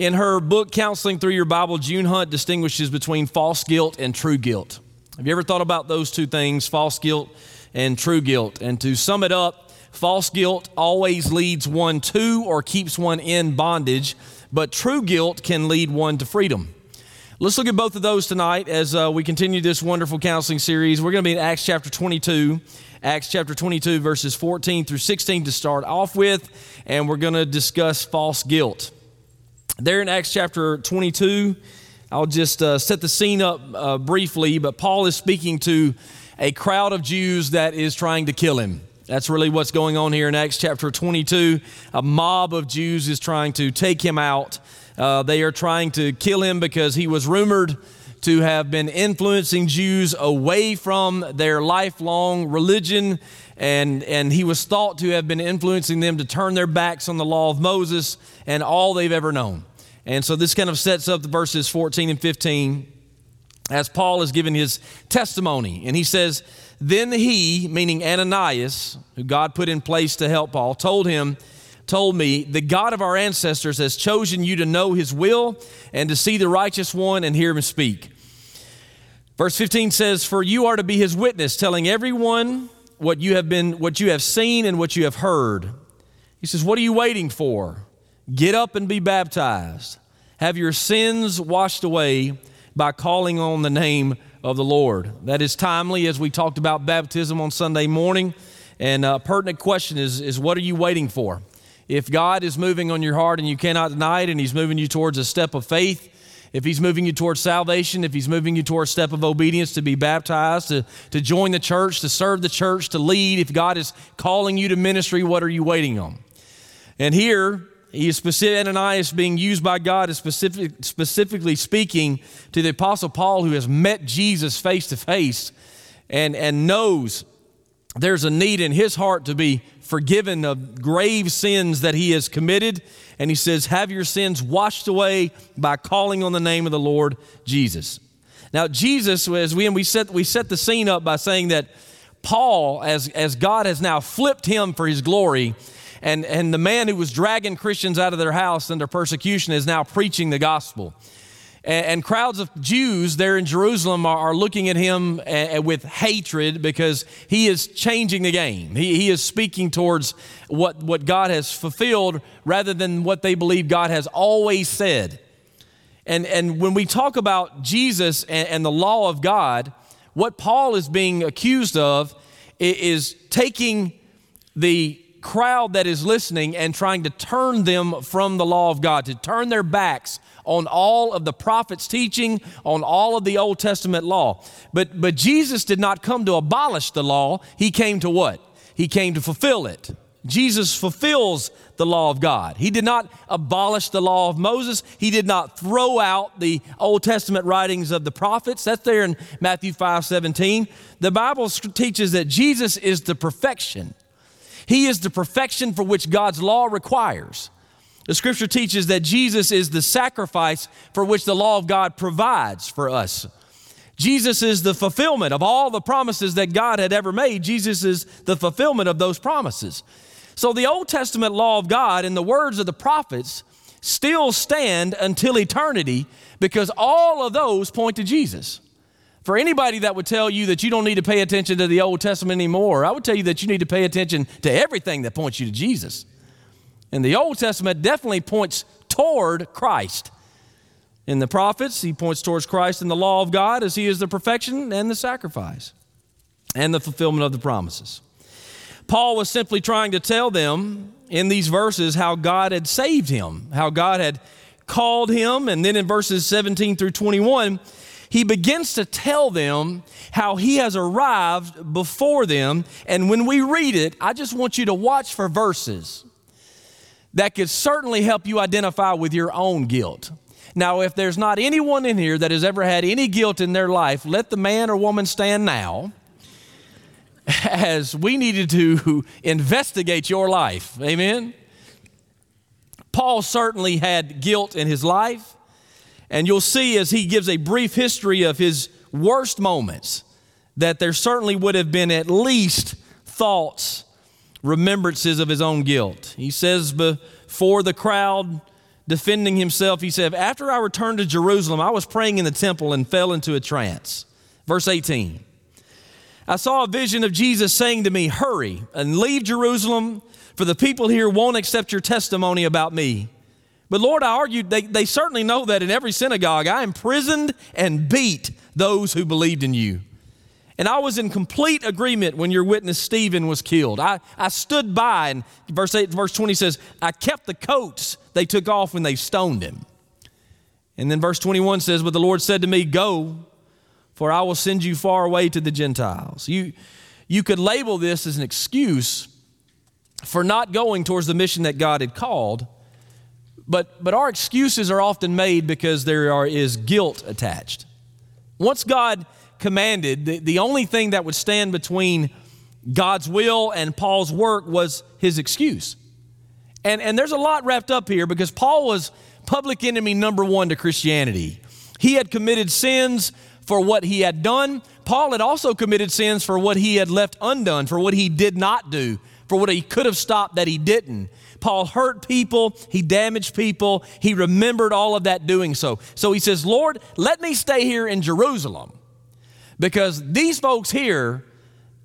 In her book, Counseling Through Your Bible, June Hunt distinguishes between false guilt and true guilt. Have you ever thought about those two things, false guilt and true guilt? And to sum it up, false guilt always leads one to or keeps one in bondage, but true guilt can lead one to freedom. Let's look at both of those tonight as uh, we continue this wonderful counseling series. We're going to be in Acts chapter 22, Acts chapter 22, verses 14 through 16 to start off with, and we're going to discuss false guilt. There in Acts chapter 22, I'll just uh, set the scene up uh, briefly, but Paul is speaking to a crowd of Jews that is trying to kill him. That's really what's going on here in Acts chapter 22. A mob of Jews is trying to take him out. Uh, they are trying to kill him because he was rumored to have been influencing Jews away from their lifelong religion, and, and he was thought to have been influencing them to turn their backs on the law of Moses and all they've ever known. And so this kind of sets up the verses 14 and 15 as Paul is giving his testimony. And he says, Then he, meaning Ananias, who God put in place to help Paul, told him, told me, The God of our ancestors has chosen you to know his will and to see the righteous one and hear him speak. Verse 15 says, For you are to be his witness, telling everyone what you have been, what you have seen and what you have heard. He says, What are you waiting for? Get up and be baptized. Have your sins washed away by calling on the name of the Lord. That is timely as we talked about baptism on Sunday morning. And a pertinent question is, is what are you waiting for? If God is moving on your heart and you cannot deny it, and He's moving you towards a step of faith, if He's moving you towards salvation, if He's moving you towards a step of obedience to be baptized, to, to join the church, to serve the church, to lead, if God is calling you to ministry, what are you waiting on? And here, he is specific, Ananias being used by God is specific, specifically speaking to the Apostle Paul, who has met Jesus face to face and, and knows there's a need in his heart to be forgiven of grave sins that he has committed. And he says, Have your sins washed away by calling on the name of the Lord Jesus. Now, Jesus, as we, and we set, we set the scene up by saying that Paul, as, as God has now flipped him for his glory, and, and the man who was dragging Christians out of their house under persecution is now preaching the gospel. And, and crowds of Jews there in Jerusalem are, are looking at him a, a, with hatred because he is changing the game. He, he is speaking towards what, what God has fulfilled rather than what they believe God has always said. And, and when we talk about Jesus and, and the law of God, what Paul is being accused of is taking the crowd that is listening and trying to turn them from the law of God, to turn their backs on all of the prophets' teaching, on all of the Old Testament law. But, but Jesus did not come to abolish the law, He came to what? He came to fulfill it. Jesus fulfills the law of God. He did not abolish the law of Moses. He did not throw out the Old Testament writings of the prophets. That's there in Matthew 5 17. The Bible teaches that Jesus is the perfection he is the perfection for which God's law requires. The scripture teaches that Jesus is the sacrifice for which the law of God provides for us. Jesus is the fulfillment of all the promises that God had ever made. Jesus is the fulfillment of those promises. So the Old Testament law of God and the words of the prophets still stand until eternity because all of those point to Jesus. For anybody that would tell you that you don't need to pay attention to the Old Testament anymore, I would tell you that you need to pay attention to everything that points you to Jesus. And the Old Testament definitely points toward Christ. In the prophets, he points towards Christ in the law of God as he is the perfection and the sacrifice and the fulfillment of the promises. Paul was simply trying to tell them in these verses how God had saved him, how God had called him. And then in verses 17 through 21, he begins to tell them how he has arrived before them. And when we read it, I just want you to watch for verses that could certainly help you identify with your own guilt. Now, if there's not anyone in here that has ever had any guilt in their life, let the man or woman stand now as we needed to investigate your life. Amen? Paul certainly had guilt in his life. And you'll see as he gives a brief history of his worst moments that there certainly would have been at least thoughts, remembrances of his own guilt. He says, Before the crowd defending himself, he said, After I returned to Jerusalem, I was praying in the temple and fell into a trance. Verse 18 I saw a vision of Jesus saying to me, Hurry and leave Jerusalem, for the people here won't accept your testimony about me. But Lord, I argued, they, they certainly know that in every synagogue I imprisoned and beat those who believed in you. And I was in complete agreement when your witness Stephen was killed. I, I stood by, and verse 8, verse 20 says, I kept the coats they took off when they stoned him. And then verse 21 says, But the Lord said to me, Go, for I will send you far away to the Gentiles. You, you could label this as an excuse for not going towards the mission that God had called. But, but our excuses are often made because there are, is guilt attached. Once God commanded, the, the only thing that would stand between God's will and Paul's work was his excuse. And, and there's a lot wrapped up here because Paul was public enemy number one to Christianity. He had committed sins for what he had done. Paul had also committed sins for what he had left undone, for what he did not do, for what he could have stopped that he didn't. Paul hurt people, he damaged people, he remembered all of that doing so. So he says, Lord, let me stay here in Jerusalem because these folks here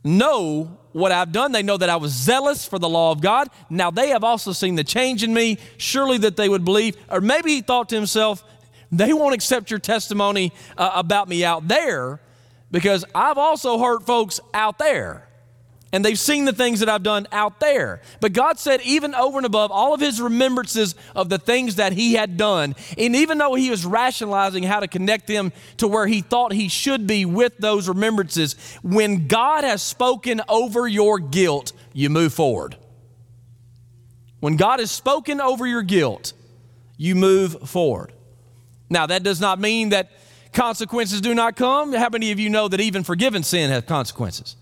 know what I've done. They know that I was zealous for the law of God. Now they have also seen the change in me. Surely that they would believe. Or maybe he thought to himself, they won't accept your testimony uh, about me out there because I've also hurt folks out there and they've seen the things that I've done out there. But God said, even over and above all of his remembrances of the things that he had done, and even though he was rationalizing how to connect them to where he thought he should be with those remembrances, when God has spoken over your guilt, you move forward. When God has spoken over your guilt, you move forward. Now, that does not mean that consequences do not come. How many of you know that even forgiven sin has consequences?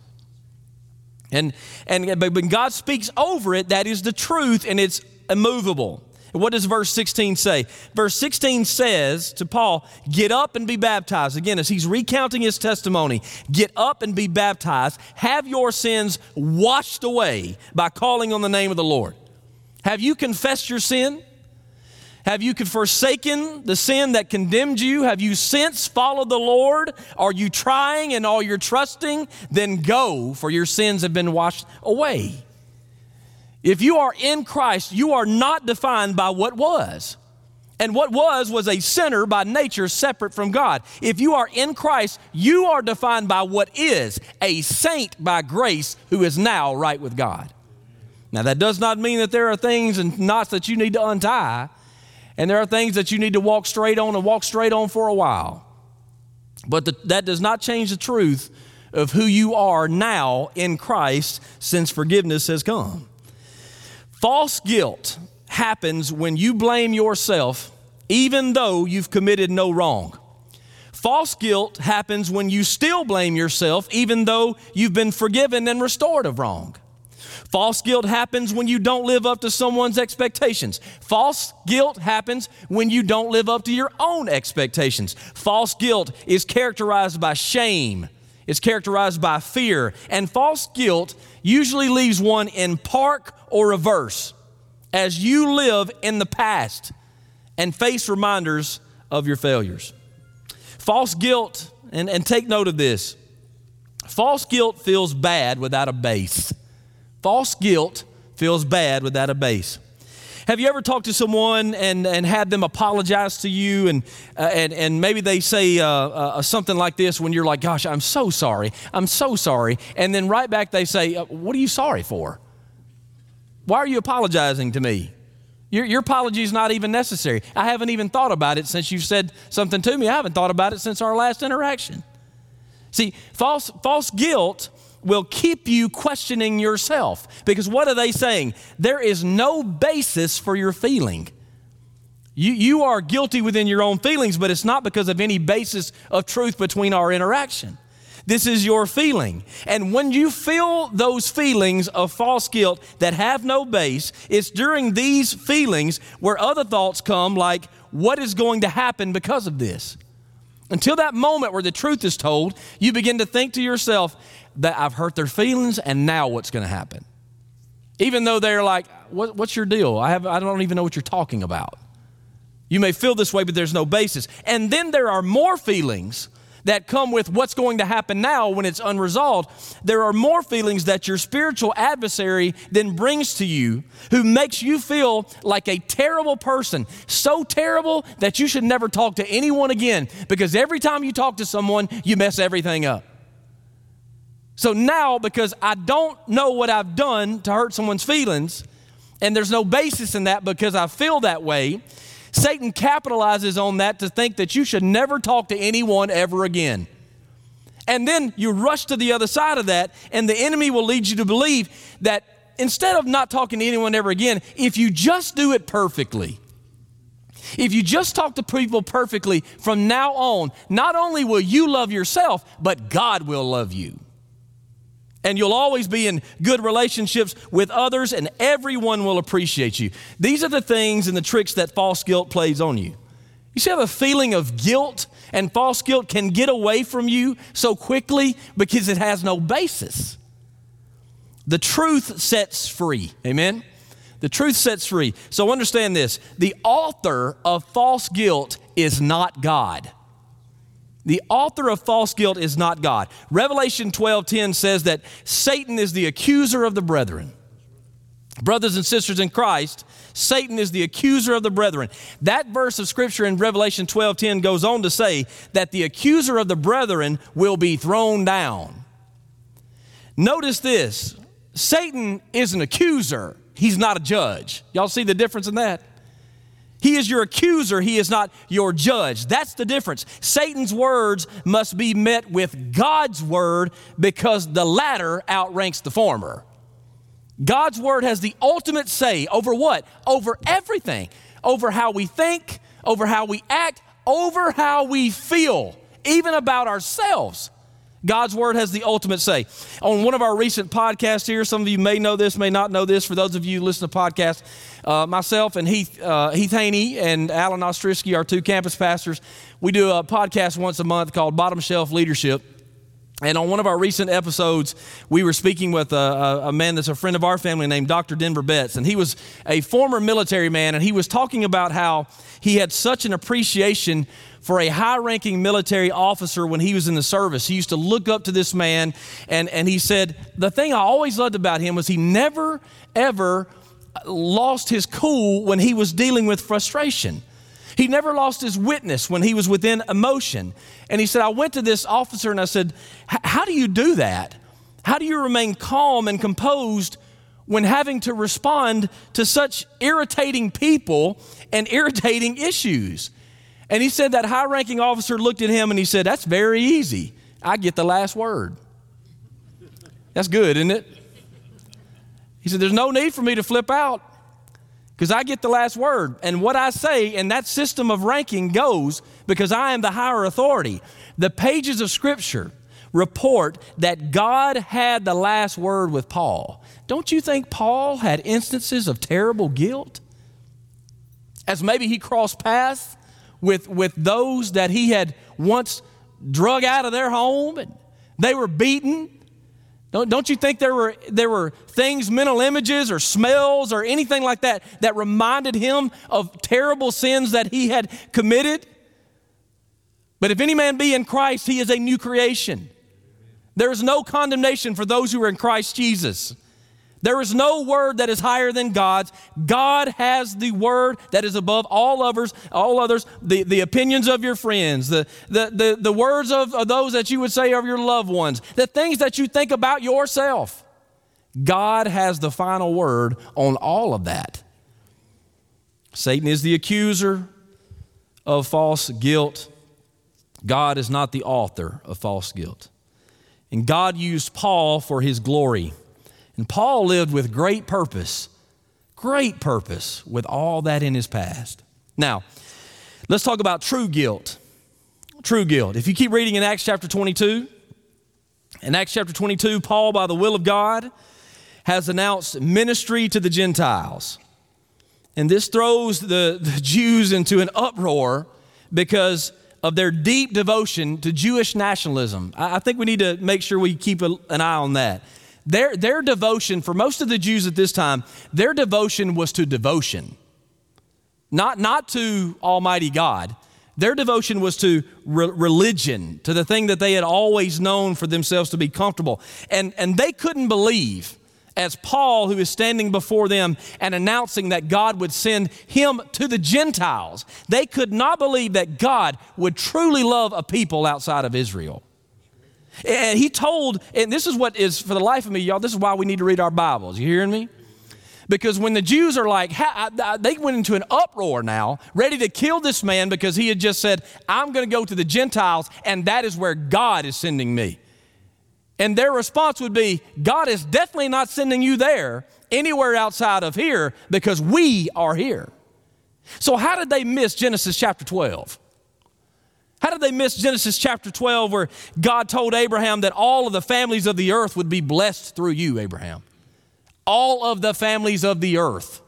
And, and but when God speaks over it, that is the truth and it's immovable. What does verse 16 say? Verse 16 says to Paul, Get up and be baptized. Again, as he's recounting his testimony, get up and be baptized. Have your sins washed away by calling on the name of the Lord. Have you confessed your sin? Have you forsaken the sin that condemned you? Have you since followed the Lord? Are you trying and all you trusting? Then go, for your sins have been washed away. If you are in Christ, you are not defined by what was. And what was was a sinner by nature separate from God. If you are in Christ, you are defined by what is a saint by grace who is now right with God. Now, that does not mean that there are things and knots that you need to untie and there are things that you need to walk straight on and walk straight on for a while. But the, that does not change the truth of who you are now in Christ since forgiveness has come. False guilt happens when you blame yourself even though you've committed no wrong. False guilt happens when you still blame yourself even though you've been forgiven and restored of wrong. False guilt happens when you don't live up to someone's expectations. False guilt happens when you don't live up to your own expectations. False guilt is characterized by shame, it's characterized by fear, and false guilt usually leaves one in park or reverse as you live in the past and face reminders of your failures. False guilt, and, and take note of this false guilt feels bad without a base. False guilt feels bad without a base. Have you ever talked to someone and, and had them apologize to you and, uh, and, and maybe they say uh, uh, something like this when you're like, gosh, I'm so sorry, I'm so sorry. And then right back they say, uh, what are you sorry for? Why are you apologizing to me? Your, your apology is not even necessary. I haven't even thought about it since you said something to me. I haven't thought about it since our last interaction. See, false, false guilt will keep you questioning yourself. Because what are they saying? There is no basis for your feeling. You, you are guilty within your own feelings, but it's not because of any basis of truth between our interaction. This is your feeling. And when you feel those feelings of false guilt that have no base, it's during these feelings where other thoughts come, like, what is going to happen because of this? Until that moment where the truth is told, you begin to think to yourself, that I've hurt their feelings, and now what's going to happen? Even though they're like, what, What's your deal? I, have, I don't even know what you're talking about. You may feel this way, but there's no basis. And then there are more feelings that come with what's going to happen now when it's unresolved. There are more feelings that your spiritual adversary then brings to you who makes you feel like a terrible person, so terrible that you should never talk to anyone again because every time you talk to someone, you mess everything up. So now, because I don't know what I've done to hurt someone's feelings, and there's no basis in that because I feel that way, Satan capitalizes on that to think that you should never talk to anyone ever again. And then you rush to the other side of that, and the enemy will lead you to believe that instead of not talking to anyone ever again, if you just do it perfectly, if you just talk to people perfectly from now on, not only will you love yourself, but God will love you and you'll always be in good relationships with others, and everyone will appreciate you. These are the things and the tricks that false guilt plays on you. You see how the feeling of guilt and false guilt can get away from you so quickly because it has no basis. The truth sets free. Amen? The truth sets free. So understand this the author of false guilt is not God. The author of false guilt is not God. Revelation 12:10 says that Satan is the accuser of the brethren. Brothers and sisters in Christ, Satan is the accuser of the brethren. That verse of scripture in Revelation 12:10 goes on to say that the accuser of the brethren will be thrown down. Notice this. Satan is an accuser. He's not a judge. Y'all see the difference in that? He is your accuser, he is not your judge. That's the difference. Satan's words must be met with God's word because the latter outranks the former. God's word has the ultimate say over what? Over everything. Over how we think, over how we act, over how we feel, even about ourselves. God's word has the ultimate say. On one of our recent podcasts here, some of you may know this, may not know this. For those of you who listen to podcasts, uh, myself and Heath, uh, Heath Haney and Alan Ostrisky, our two campus pastors, we do a podcast once a month called Bottom Shelf Leadership. And on one of our recent episodes, we were speaking with a, a, man that's a friend of our family named Dr. Denver Betts. And he was a former military man, and he was talking about how he had such an appreciation for a high ranking military officer when he was in the service. He used to look up to this man, and, and he said, The thing I always loved about him was he never, ever lost his cool when he was dealing with frustration. He never lost his witness when he was within emotion. And he said, I went to this officer and I said, How do you do that? How do you remain calm and composed when having to respond to such irritating people and irritating issues? And he said that high ranking officer looked at him and he said, That's very easy. I get the last word. That's good, isn't it? He said, There's no need for me to flip out because I get the last word. And what I say in that system of ranking goes because I am the higher authority. The pages of Scripture report that God had the last word with Paul. Don't you think Paul had instances of terrible guilt? As maybe he crossed paths with, with those that he had once drug out of their home and they were beaten. Don't, don't you think there were, there were things, mental images or smells or anything like that, that reminded him of terrible sins that he had committed? But if any man be in Christ, he is a new creation. There is no condemnation for those who are in Christ Jesus. There is no word that is higher than God's. God has the word that is above all others, all others, the, the opinions of your friends, the, the, the, the words of, of those that you would say of your loved ones, the things that you think about yourself. God has the final word on all of that. Satan is the accuser of false guilt. God is not the author of false guilt. And God used Paul for his glory. And Paul lived with great purpose, great purpose with all that in his past. Now, let's talk about true guilt. True guilt. If you keep reading in Acts chapter 22, in Acts chapter 22, Paul, by the will of God, has announced ministry to the Gentiles. And this throws the, the Jews into an uproar because of their deep devotion to Jewish nationalism. I, I think we need to make sure we keep a, an eye on that. Their, their devotion, for most of the Jews at this time, their devotion was to devotion. not, not to Almighty God. Their devotion was to re- religion, to the thing that they had always known for themselves to be comfortable. And, and they couldn't believe, as Paul, who is standing before them and announcing that God would send him to the Gentiles, they could not believe that God would truly love a people outside of Israel. And he told, and this is what is for the life of me, y'all, this is why we need to read our Bibles. You hearing me? Because when the Jews are like, they went into an uproar now, ready to kill this man because he had just said, I'm going to go to the Gentiles, and that is where God is sending me. And their response would be, God is definitely not sending you there, anywhere outside of here, because we are here. So, how did they miss Genesis chapter 12? How did they miss Genesis chapter 12, where God told Abraham that all of the families of the earth would be blessed through you, Abraham? all of the families of the earth.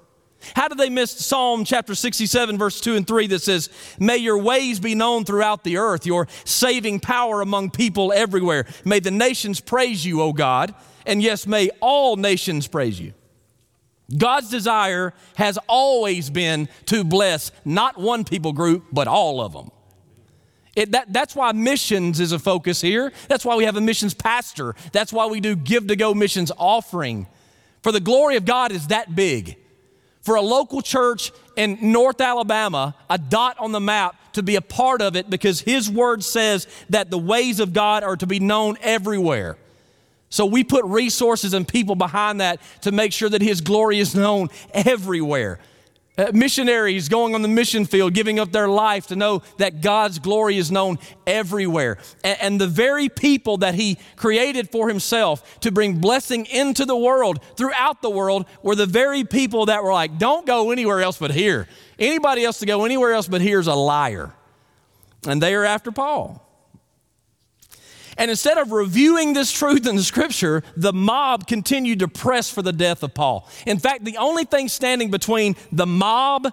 How did they miss Psalm chapter 67, verse 2 and 3 that says, May your ways be known throughout the earth, your saving power among people everywhere. May the nations praise you, O God, and yes, may all nations praise you. God's desire has always been to bless not one people group, but all of them. It, that, that's why missions is a focus here. That's why we have a missions pastor. That's why we do give to go missions offering. For the glory of God is that big. For a local church in North Alabama, a dot on the map, to be a part of it because His Word says that the ways of God are to be known everywhere. So we put resources and people behind that to make sure that His glory is known everywhere. Uh, missionaries going on the mission field, giving up their life to know that God's glory is known everywhere. And, and, the very people that He created for Himself to bring blessing into the world, throughout the world, were the very people that were like, don't go anywhere else but here. Anybody else to go anywhere else but here is a liar. And they are after Paul. And instead of reviewing this truth in the scripture, the mob continued to press for the death of Paul. In fact, the only thing standing between the mob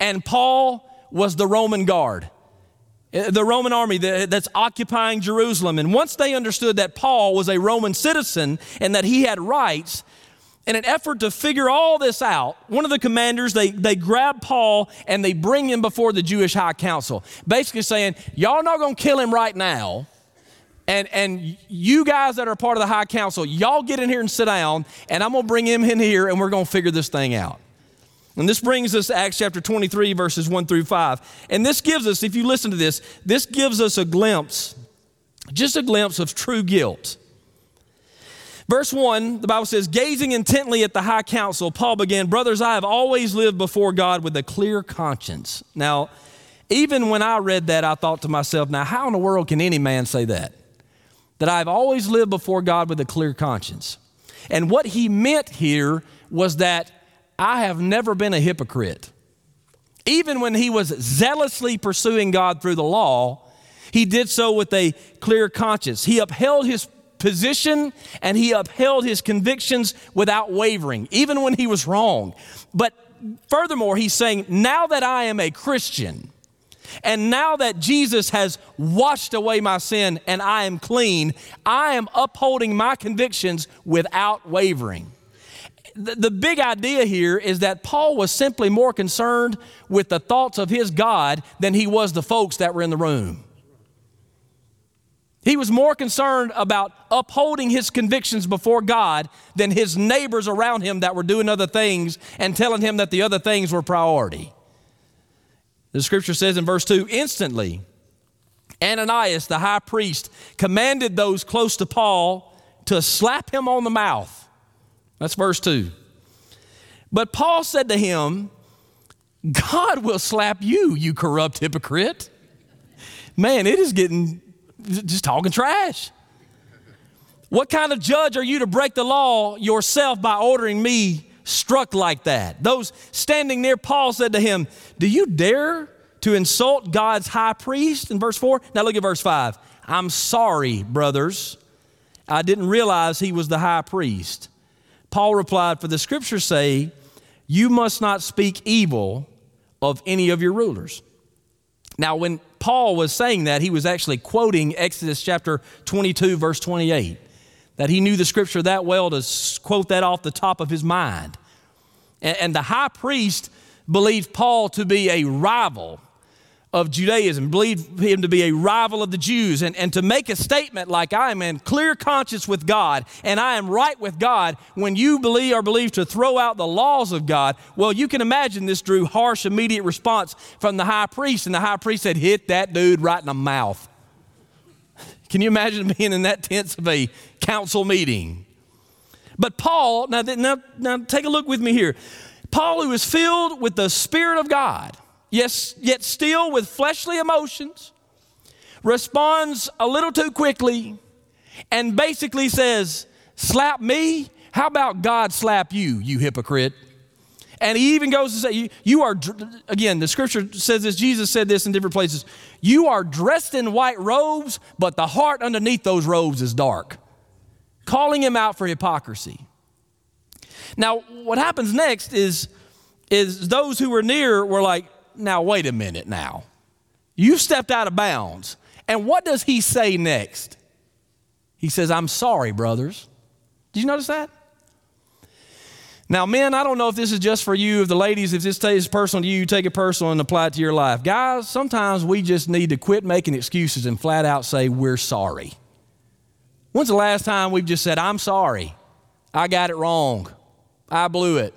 and Paul was the Roman guard, eh, the Roman army that's occupying Jerusalem. And once they understood that Paul was a Roman citizen and that he had rights, in an effort to figure all this out, one of the commanders, they, they grab Paul and they bring him before the Jewish high council, basically saying, Y'all not gonna kill him right now and, and you guys that are part of the high council, y'all get in here and sit down, and I'm to bring him in here, and we're to figure this thing out. And this brings us to Acts chapter 23, verses 1 through 5. And this gives us, if you listen to this, this gives us a glimpse, just a glimpse of true guilt. Verse 1, the Bible says, Gazing intently at the high council, Paul began, Brothers, I have always lived before God with a clear conscience. Now, even when I read that, I thought to myself, Now, how in the world can any man say that? That I've always lived before God with a clear conscience. And what he meant here was that I have never been a hypocrite. Even when he was zealously pursuing God through the law, he did so with a clear conscience. He upheld his position and he upheld his convictions without wavering, even when he was wrong. But furthermore, he's saying, now that I am a Christian, and now that Jesus has washed away my sin and I am clean, I am upholding my convictions without wavering. The, the big idea here is that Paul was simply more concerned with the thoughts of his God than he was the folks that were in the room. He was more concerned about upholding his convictions before God than his neighbors around him that were doing other things and telling him that the other things were priority. The scripture says in verse 2 instantly, Ananias, the high priest, commanded those close to Paul to slap him on the mouth. That's verse 2. But Paul said to him, God will slap you, you corrupt hypocrite. Man, it is getting just talking trash. What kind of judge are you to break the law yourself by ordering me struck like that. Those standing near Paul said to him, Do you dare to insult God's high priest? In verse 4. Now look at verse 5. I'm sorry, brothers. I didn't realize he was the high priest. Paul replied, For the scriptures say, You must not speak evil of any of your rulers. Now, when Paul was saying that, he was actually quoting Exodus chapter 22, verse 28 that he knew the scripture that well to quote that off the top of his mind. And, and the high priest believed Paul to be a rival of Judaism, believed him to be a rival of the Jews, and, and to make a statement like, I am in clear conscience with God and I am right with God when you believe or believe to throw out the laws of God. Well, you can imagine this drew harsh, immediate response from the high priest, and the high priest said, Hit that dude right in the mouth. Can you imagine being in that tense of a council meeting? But Paul, now, now, now take a look with me here. Paul, who is filled with the Spirit of God, yes, yet still with fleshly emotions, responds a little too quickly and basically says, Slap me? How about God slap you, you hypocrite? And he even goes to say, you, you, are, again, the scripture says this, Jesus said this in different places. You are dressed in white robes, but the heart underneath those robes is dark. Calling him out for hypocrisy. Now, what happens next is, is those who were near were like, now, wait a minute now. You stepped out of bounds. And what does he say next? He says, I'm sorry, brothers. Did you notice that? Now, men, I don't know if this is just for you, if the ladies, if this is personal to you, take it personal and apply it to your life. Guys, sometimes we just need to quit making excuses and flat out say, We're sorry. When's the last time we've just said, I'm sorry? I got it wrong. I blew it.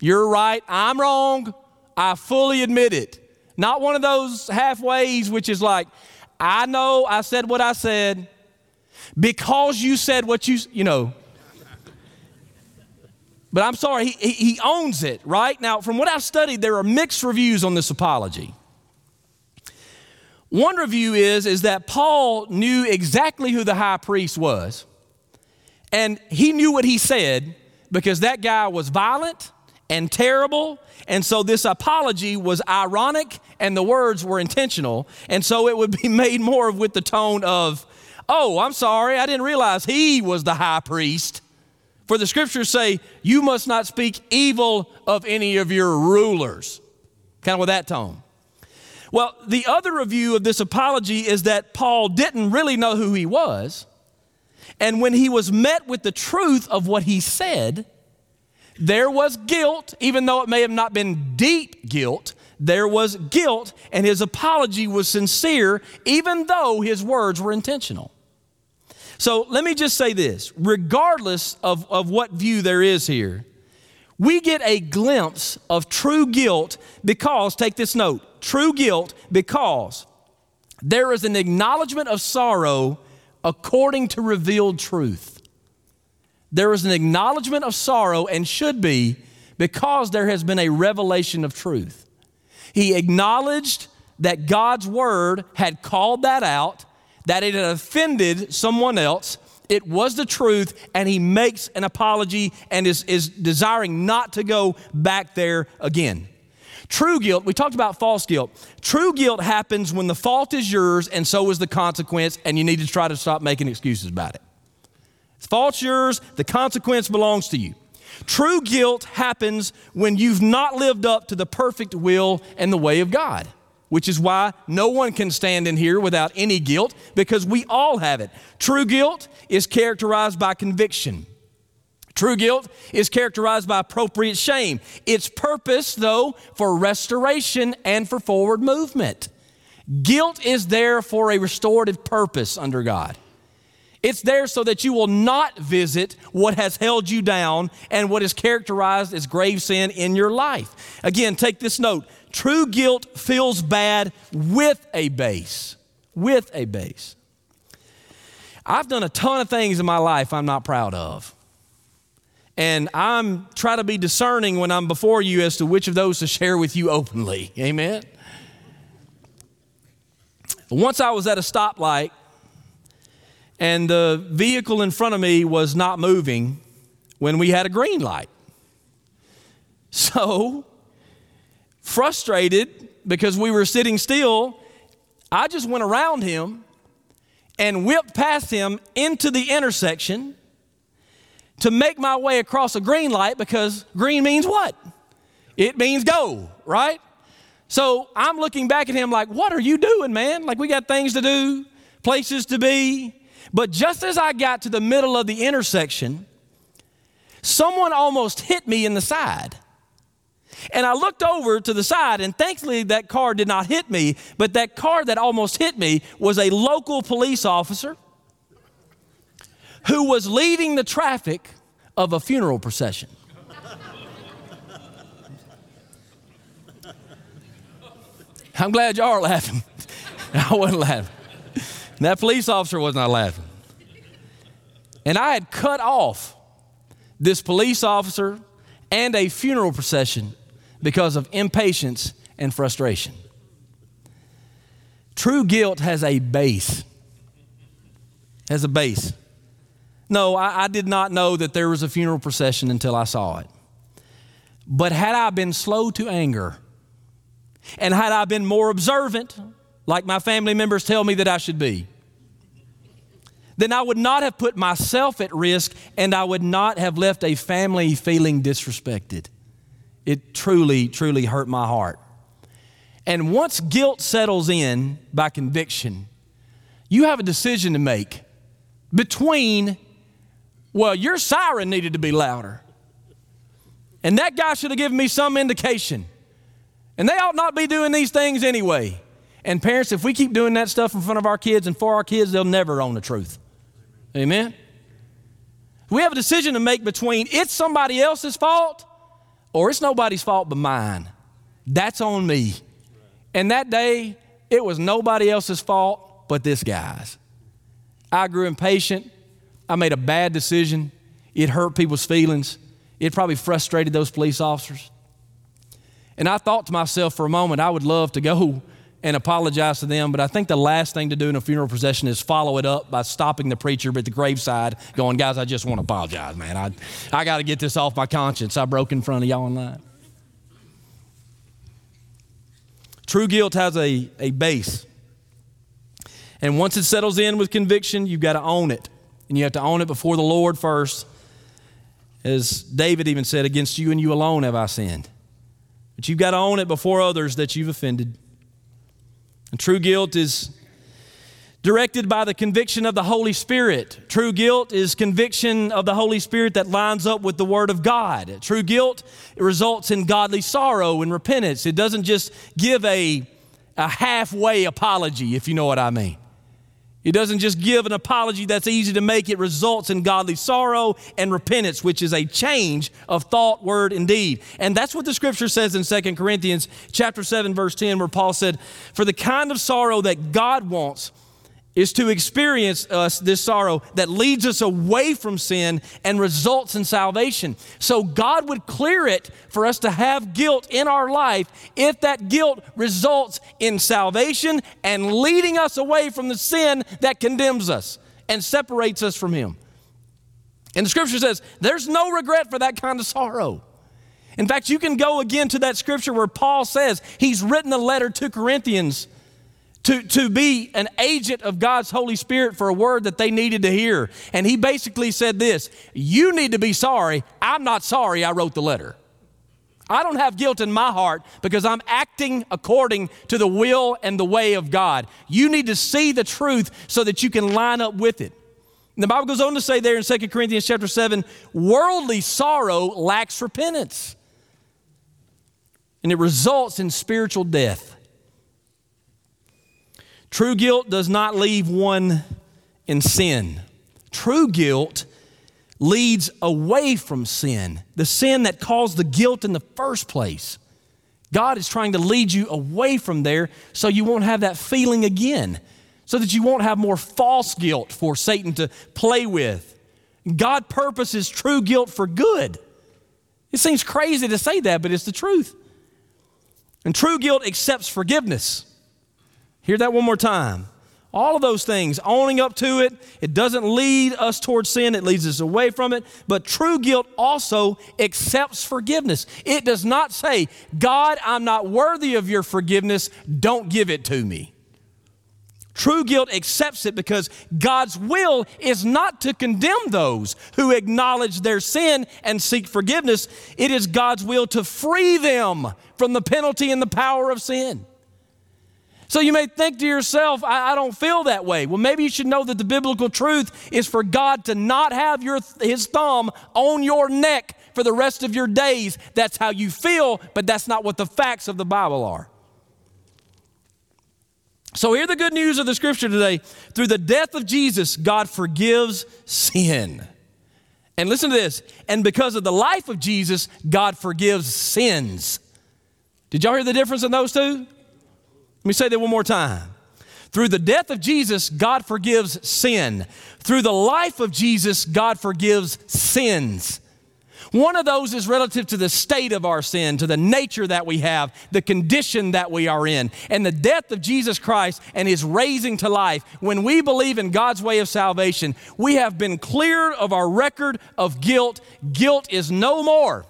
You're right. I'm wrong. I fully admit it. Not one of those halfways, which is like, I know I said what I said because you said what you, you know. But I'm sorry, he, he owns it, right? Now, from what I've studied, there are mixed reviews on this apology. One review is, is that Paul knew exactly who the high priest was, and he knew what he said because that guy was violent and terrible and so this apology was ironic and the words were intentional. And so it would be made more with the tone of, oh, I'm sorry, I didn't realize he was the high priest. For the scriptures say, you must not speak evil of any of your rulers. Kind of with that tone. Well, the other review of this apology is that Paul didn't really know who he was. And when he was met with the truth of what he said, there was guilt, even though it may have not been deep guilt. There was guilt, and his apology was sincere, even though his words were intentional. So let me just say this regardless of, of what view there is here, we get a glimpse of true guilt because, take this note, true guilt because there is an acknowledgement of sorrow according to revealed truth there is an acknowledgement of sorrow and should be because there has been a revelation of truth. He acknowledged that God's word had called that out, that it had offended someone else. It was the truth, and he makes an apology and is, is desiring not to go back there again. True guilt, we talked about false guilt. True guilt happens when the fault is yours and so is the consequence, and you need to try to stop making excuses about it. The fault's yours, the consequence belongs to you. True guilt happens when you've not lived up to the perfect will and the way of God, which is why no one can stand in here without any guilt because we all have it. True guilt is characterized by conviction. True guilt is characterized by appropriate shame. Its purpose, though, for restoration and for forward movement. Guilt is there for a restorative purpose under God. It's there so that you will not visit what has held you down and what is characterized as grave sin in your life. Again, take this note true guilt feels bad with a base. With a base. I've done a ton of things in my life I'm not proud of. And I'm trying to be discerning when I'm before you as to which of those to share with you openly. Amen. Once I was at a stoplight and the vehicle in front of me was not moving when we had a green light. So, frustrated because we were sitting still, I just went around him and whipped past him into the intersection to make my way across a green light because green means what? It means go, right? So I'm looking back at him like, what are you doing, man? Like, we got things to do, places to be. But just as I got to the middle of the intersection, someone almost hit me in the side. And I looked over to the side, and thankfully that car did not hit me, but that car that almost hit me was a local police officer who was leading the traffic of a funeral procession. I'm glad y'all are laughing. I wasn't laughing. That police officer was not laughing. And I had cut off this police officer and a funeral procession because of impatience and frustration. True guilt has a base. Has a base. No, I, I, did not know that there was a funeral procession until I saw it. But had I been slow to anger, and had I been more observant, like my family members tell me that I should be, then I would not have put myself at risk and I would not have left a family feeling disrespected. It truly, truly hurt my heart. And once guilt settles in by conviction, you have a decision to make between, well, your siren needed to be louder. And that guy should have given me some indication. And they ought not be doing these things anyway. And parents, if we keep doing that stuff in front of our kids and for our kids, they'll never own the truth. Amen? We have a decision to make between it's somebody else's fault or it's nobody's fault but mine. That's on me. And that day, it was nobody else's fault but this guy's. I grew impatient. I made a bad decision. It hurt people's feelings. It probably frustrated those police officers. And I thought to myself for a moment, I would love to go and apologize to them, but I think the last thing to do in a funeral procession is follow it up by stopping the preacher at the graveside, going, Guys, I just want to apologize, man. I, I got to get this off my conscience. I broke in front of y'all in line. True guilt has a, a base. And once it settles in with conviction, you've got to own it. And you have to own it before the Lord first. As David even said, Against you and you alone have I sinned. But you've got to own it before others that you've offended. And true guilt is directed by the conviction of the Holy Spirit. True guilt is conviction of the Holy Spirit that lines up with the Word of God. True guilt results in godly sorrow and repentance. It doesn't just give a, a halfway apology, if you know what I mean. He doesn't just give an apology that's easy to make, it results in godly sorrow and repentance, which is a change of thought, word, and deed. And that's what the scripture says in 2 Corinthians chapter 7, verse 10, where Paul said, For the kind of sorrow that God wants is to experience us this sorrow that leads us away from sin and results in salvation. So God would clear it for us to have guilt in our life if that guilt results in salvation and leading us away from the sin that condemns us and separates us from Him. And the scripture says there's no regret for that kind of sorrow. In fact, you can go again to that scripture where Paul says he's written a letter to Corinthians to, to be an agent of God's Holy Spirit for a word that they needed to hear. And he basically said this You need to be sorry. I'm not sorry I wrote the letter. I don't have guilt in my heart because I'm acting according to the will and the way of God. You need to see the truth so that you can line up with it. And the Bible goes on to say there in 2 Corinthians chapter 7 worldly sorrow lacks repentance, and it results in spiritual death. True guilt does not leave one in sin. True guilt leads away from sin, the sin that caused the guilt in the first place. God is trying to lead you away from there so you won't have that feeling again, so that you won't have more false guilt for Satan to play with. God purposes true guilt for good. It seems crazy to say that, but it's the truth. And true guilt accepts forgiveness. Hear that one more time. All of those things, owning up to it, it doesn't lead us towards sin, it leads us away from it. But true guilt also accepts forgiveness. It does not say, God, I'm not worthy of your forgiveness, don't give it to me. True guilt accepts it because God's will is not to condemn those who acknowledge their sin and seek forgiveness. It is God's will to free them from the penalty and the power of sin. So you may think to yourself, I, I, don't feel that way. Well, maybe you should know that the biblical truth is for God to not have your, his thumb on your neck for the rest of your days. That's how you feel, but that's not what the facts of the Bible are. So, hear the good news of the scripture today. Through the death of Jesus, God forgives sin. And listen to this. And because of the life of Jesus, God forgives sins. Did y'all hear the difference in those two? Let me say that one more time. Through the death of Jesus, God forgives sin. Through the life of Jesus, God forgives sins. One of those is relative to the state of our sin, to the nature that we have, the condition that we are in, and the death of Jesus Christ and his raising to life. When we believe in God's way of salvation, we have been cleared of our record of guilt. Guilt is no more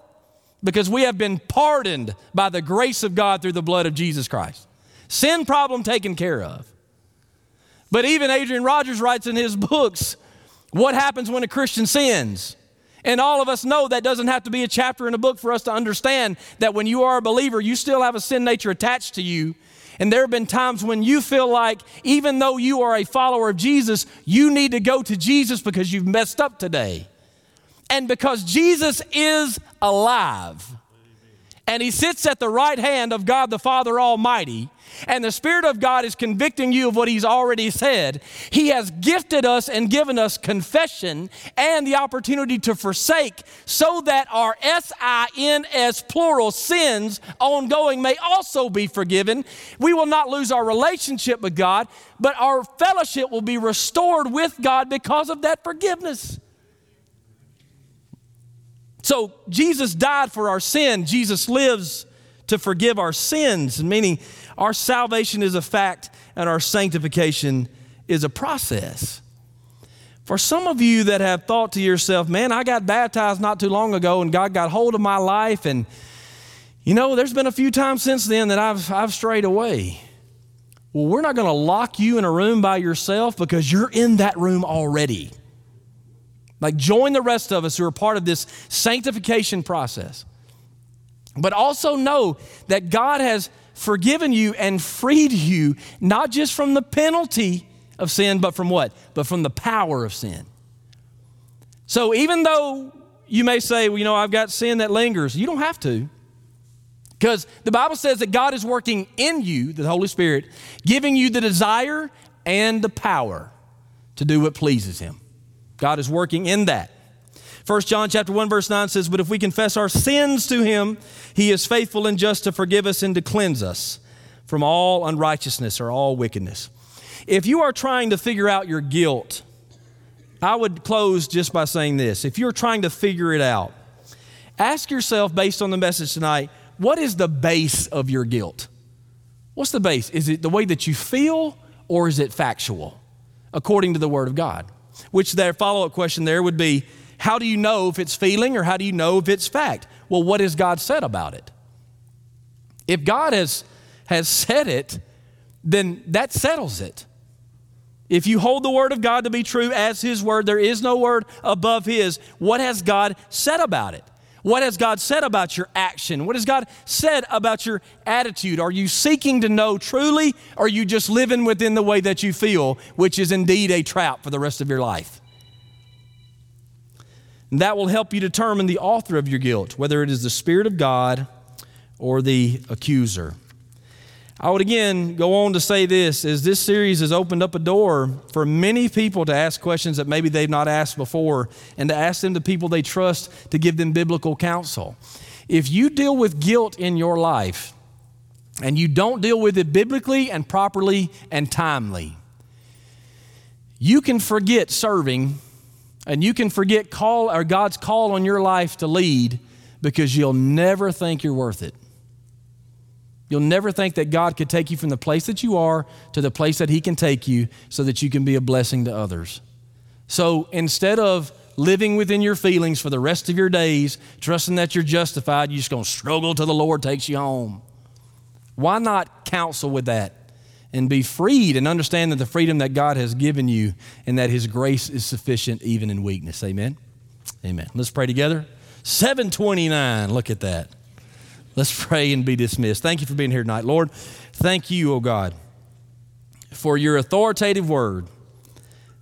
because we have been pardoned by the grace of God through the blood of Jesus Christ. Sin problem taken care of. But even Adrian Rogers writes in his books, what happens when a Christian sins? And all of us know that doesn't have to be a chapter in a book for us to understand that when you are a believer, you still have a sin nature attached to you. And there have been times when you feel like, even though you are a follower of Jesus, you need to go to Jesus because you've messed up today. And because Jesus is alive, and he sits at the right hand of God the Father Almighty, and the Spirit of God is convicting you of what He's already said, He has gifted us and given us confession and the opportunity to forsake so that our S I N S plural sins ongoing may also be forgiven. We will not lose our relationship with God, but our fellowship will be restored with God because of that forgiveness. So Jesus died for our sin. Jesus lives to forgive our sins, meaning our salvation is a fact and our sanctification is a process. For some of you that have thought to yourself, man, I got baptized not too long ago and God got hold of my life, and you know, there's been a few times since then that I've, I've strayed away. Well, we're not going to lock you in a room by yourself because you're in that room already. Like, join the rest of us who are part of this sanctification process. But also know that God has forgiven you and freed you, not just from the penalty of sin, but from what? But from the power of sin. So even though you may say, well, you know, I've got sin that lingers, you don't have to. Because the Bible says that God is working in you, the Holy Spirit, giving you the desire and the power to do what pleases Him. God is working in that. 1 John chapter 1 verse 9 says, "But if we confess our sins to him, he is faithful and just to forgive us and to cleanse us from all unrighteousness or all wickedness." If you are trying to figure out your guilt, I would close just by saying this. If you're trying to figure it out, ask yourself based on the message tonight, what is the base of your guilt? What's the base? Is it the way that you feel or is it factual according to the word of God? Which their follow up question there would be how do you know if it's feeling or how do you know if it's fact? Well, what has God said about it? If God has, has said it, then that settles it. If you hold the word of God to be true as his word, there is no word above his. What has God said about it? What has God said about your action? What has God said about your attitude? Are you seeking to know truly, or are you just living within the way that you feel, which is indeed a trap for the rest of your life? And that will help you determine the author of your guilt, whether it is the Spirit of God or the accuser. I would again go on to say this as this series has opened up a door for many people to ask questions that maybe they've not asked before and to ask them to people they trust to give them biblical counsel. If you deal with guilt in your life and you don't deal with it biblically and properly and timely, you can forget serving and you can forget call or God's call on your life to lead because you'll never think you're worth it. You'll never think that God could take you from the place that you are to the place that He can take you so that you can be a blessing to others. So instead of living within your feelings for the rest of your days, trusting that you're justified, you're just going to struggle till the Lord takes you home. Why not counsel with that and be freed and understand that the freedom that God has given you and that His grace is sufficient even in weakness? Amen. Amen. Let's pray together. 729, look at that. Let's pray and be dismissed. Thank you for being here tonight. Lord, thank you, oh God, for your authoritative word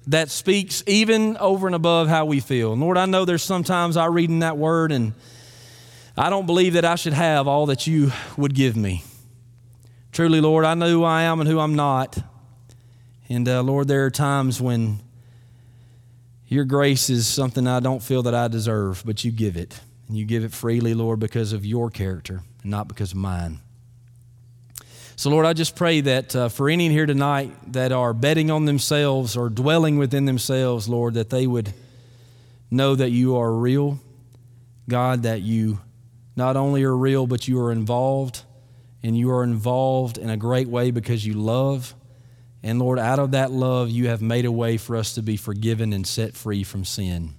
that speaks even over and above how we feel. And Lord, I know there's sometimes I read in that word and I don't believe that I should have all that you would give me. Truly, Lord, I know who I am and who I'm not. And uh, Lord, there are times when your grace is something I don't feel that I deserve, but you give it. And you give it freely, Lord, because of your character and not because of mine. So, Lord, I just pray that uh, for any here tonight that are betting on themselves or dwelling within themselves, Lord, that they would know that you are real, God, that you not only are real, but you are involved, and you are involved in a great way because you love. And Lord, out of that love, you have made a way for us to be forgiven and set free from sin.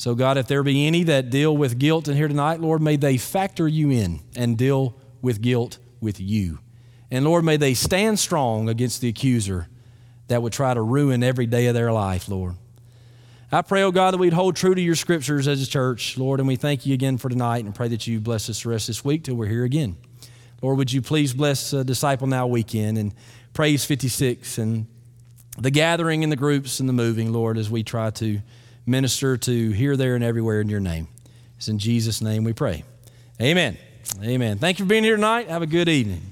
So, God, if there be any that deal with guilt in here tonight, Lord, may they factor you in and deal with guilt with you. And Lord, may they stand strong against the accuser that would try to ruin every day of their life, Lord. I pray, oh God, that we'd hold true to your scriptures as a church, Lord, and we thank you again for tonight and pray that you bless us the rest of this week till we're here again. Lord, would you please bless uh, Disciple Now weekend and Praise 56 and the gathering and the groups and the moving, Lord, as we try to minister to here, there, and everywhere in your name. It's in Jesus' name we pray. Amen. Amen. Thank you for being here tonight. Have a good evening.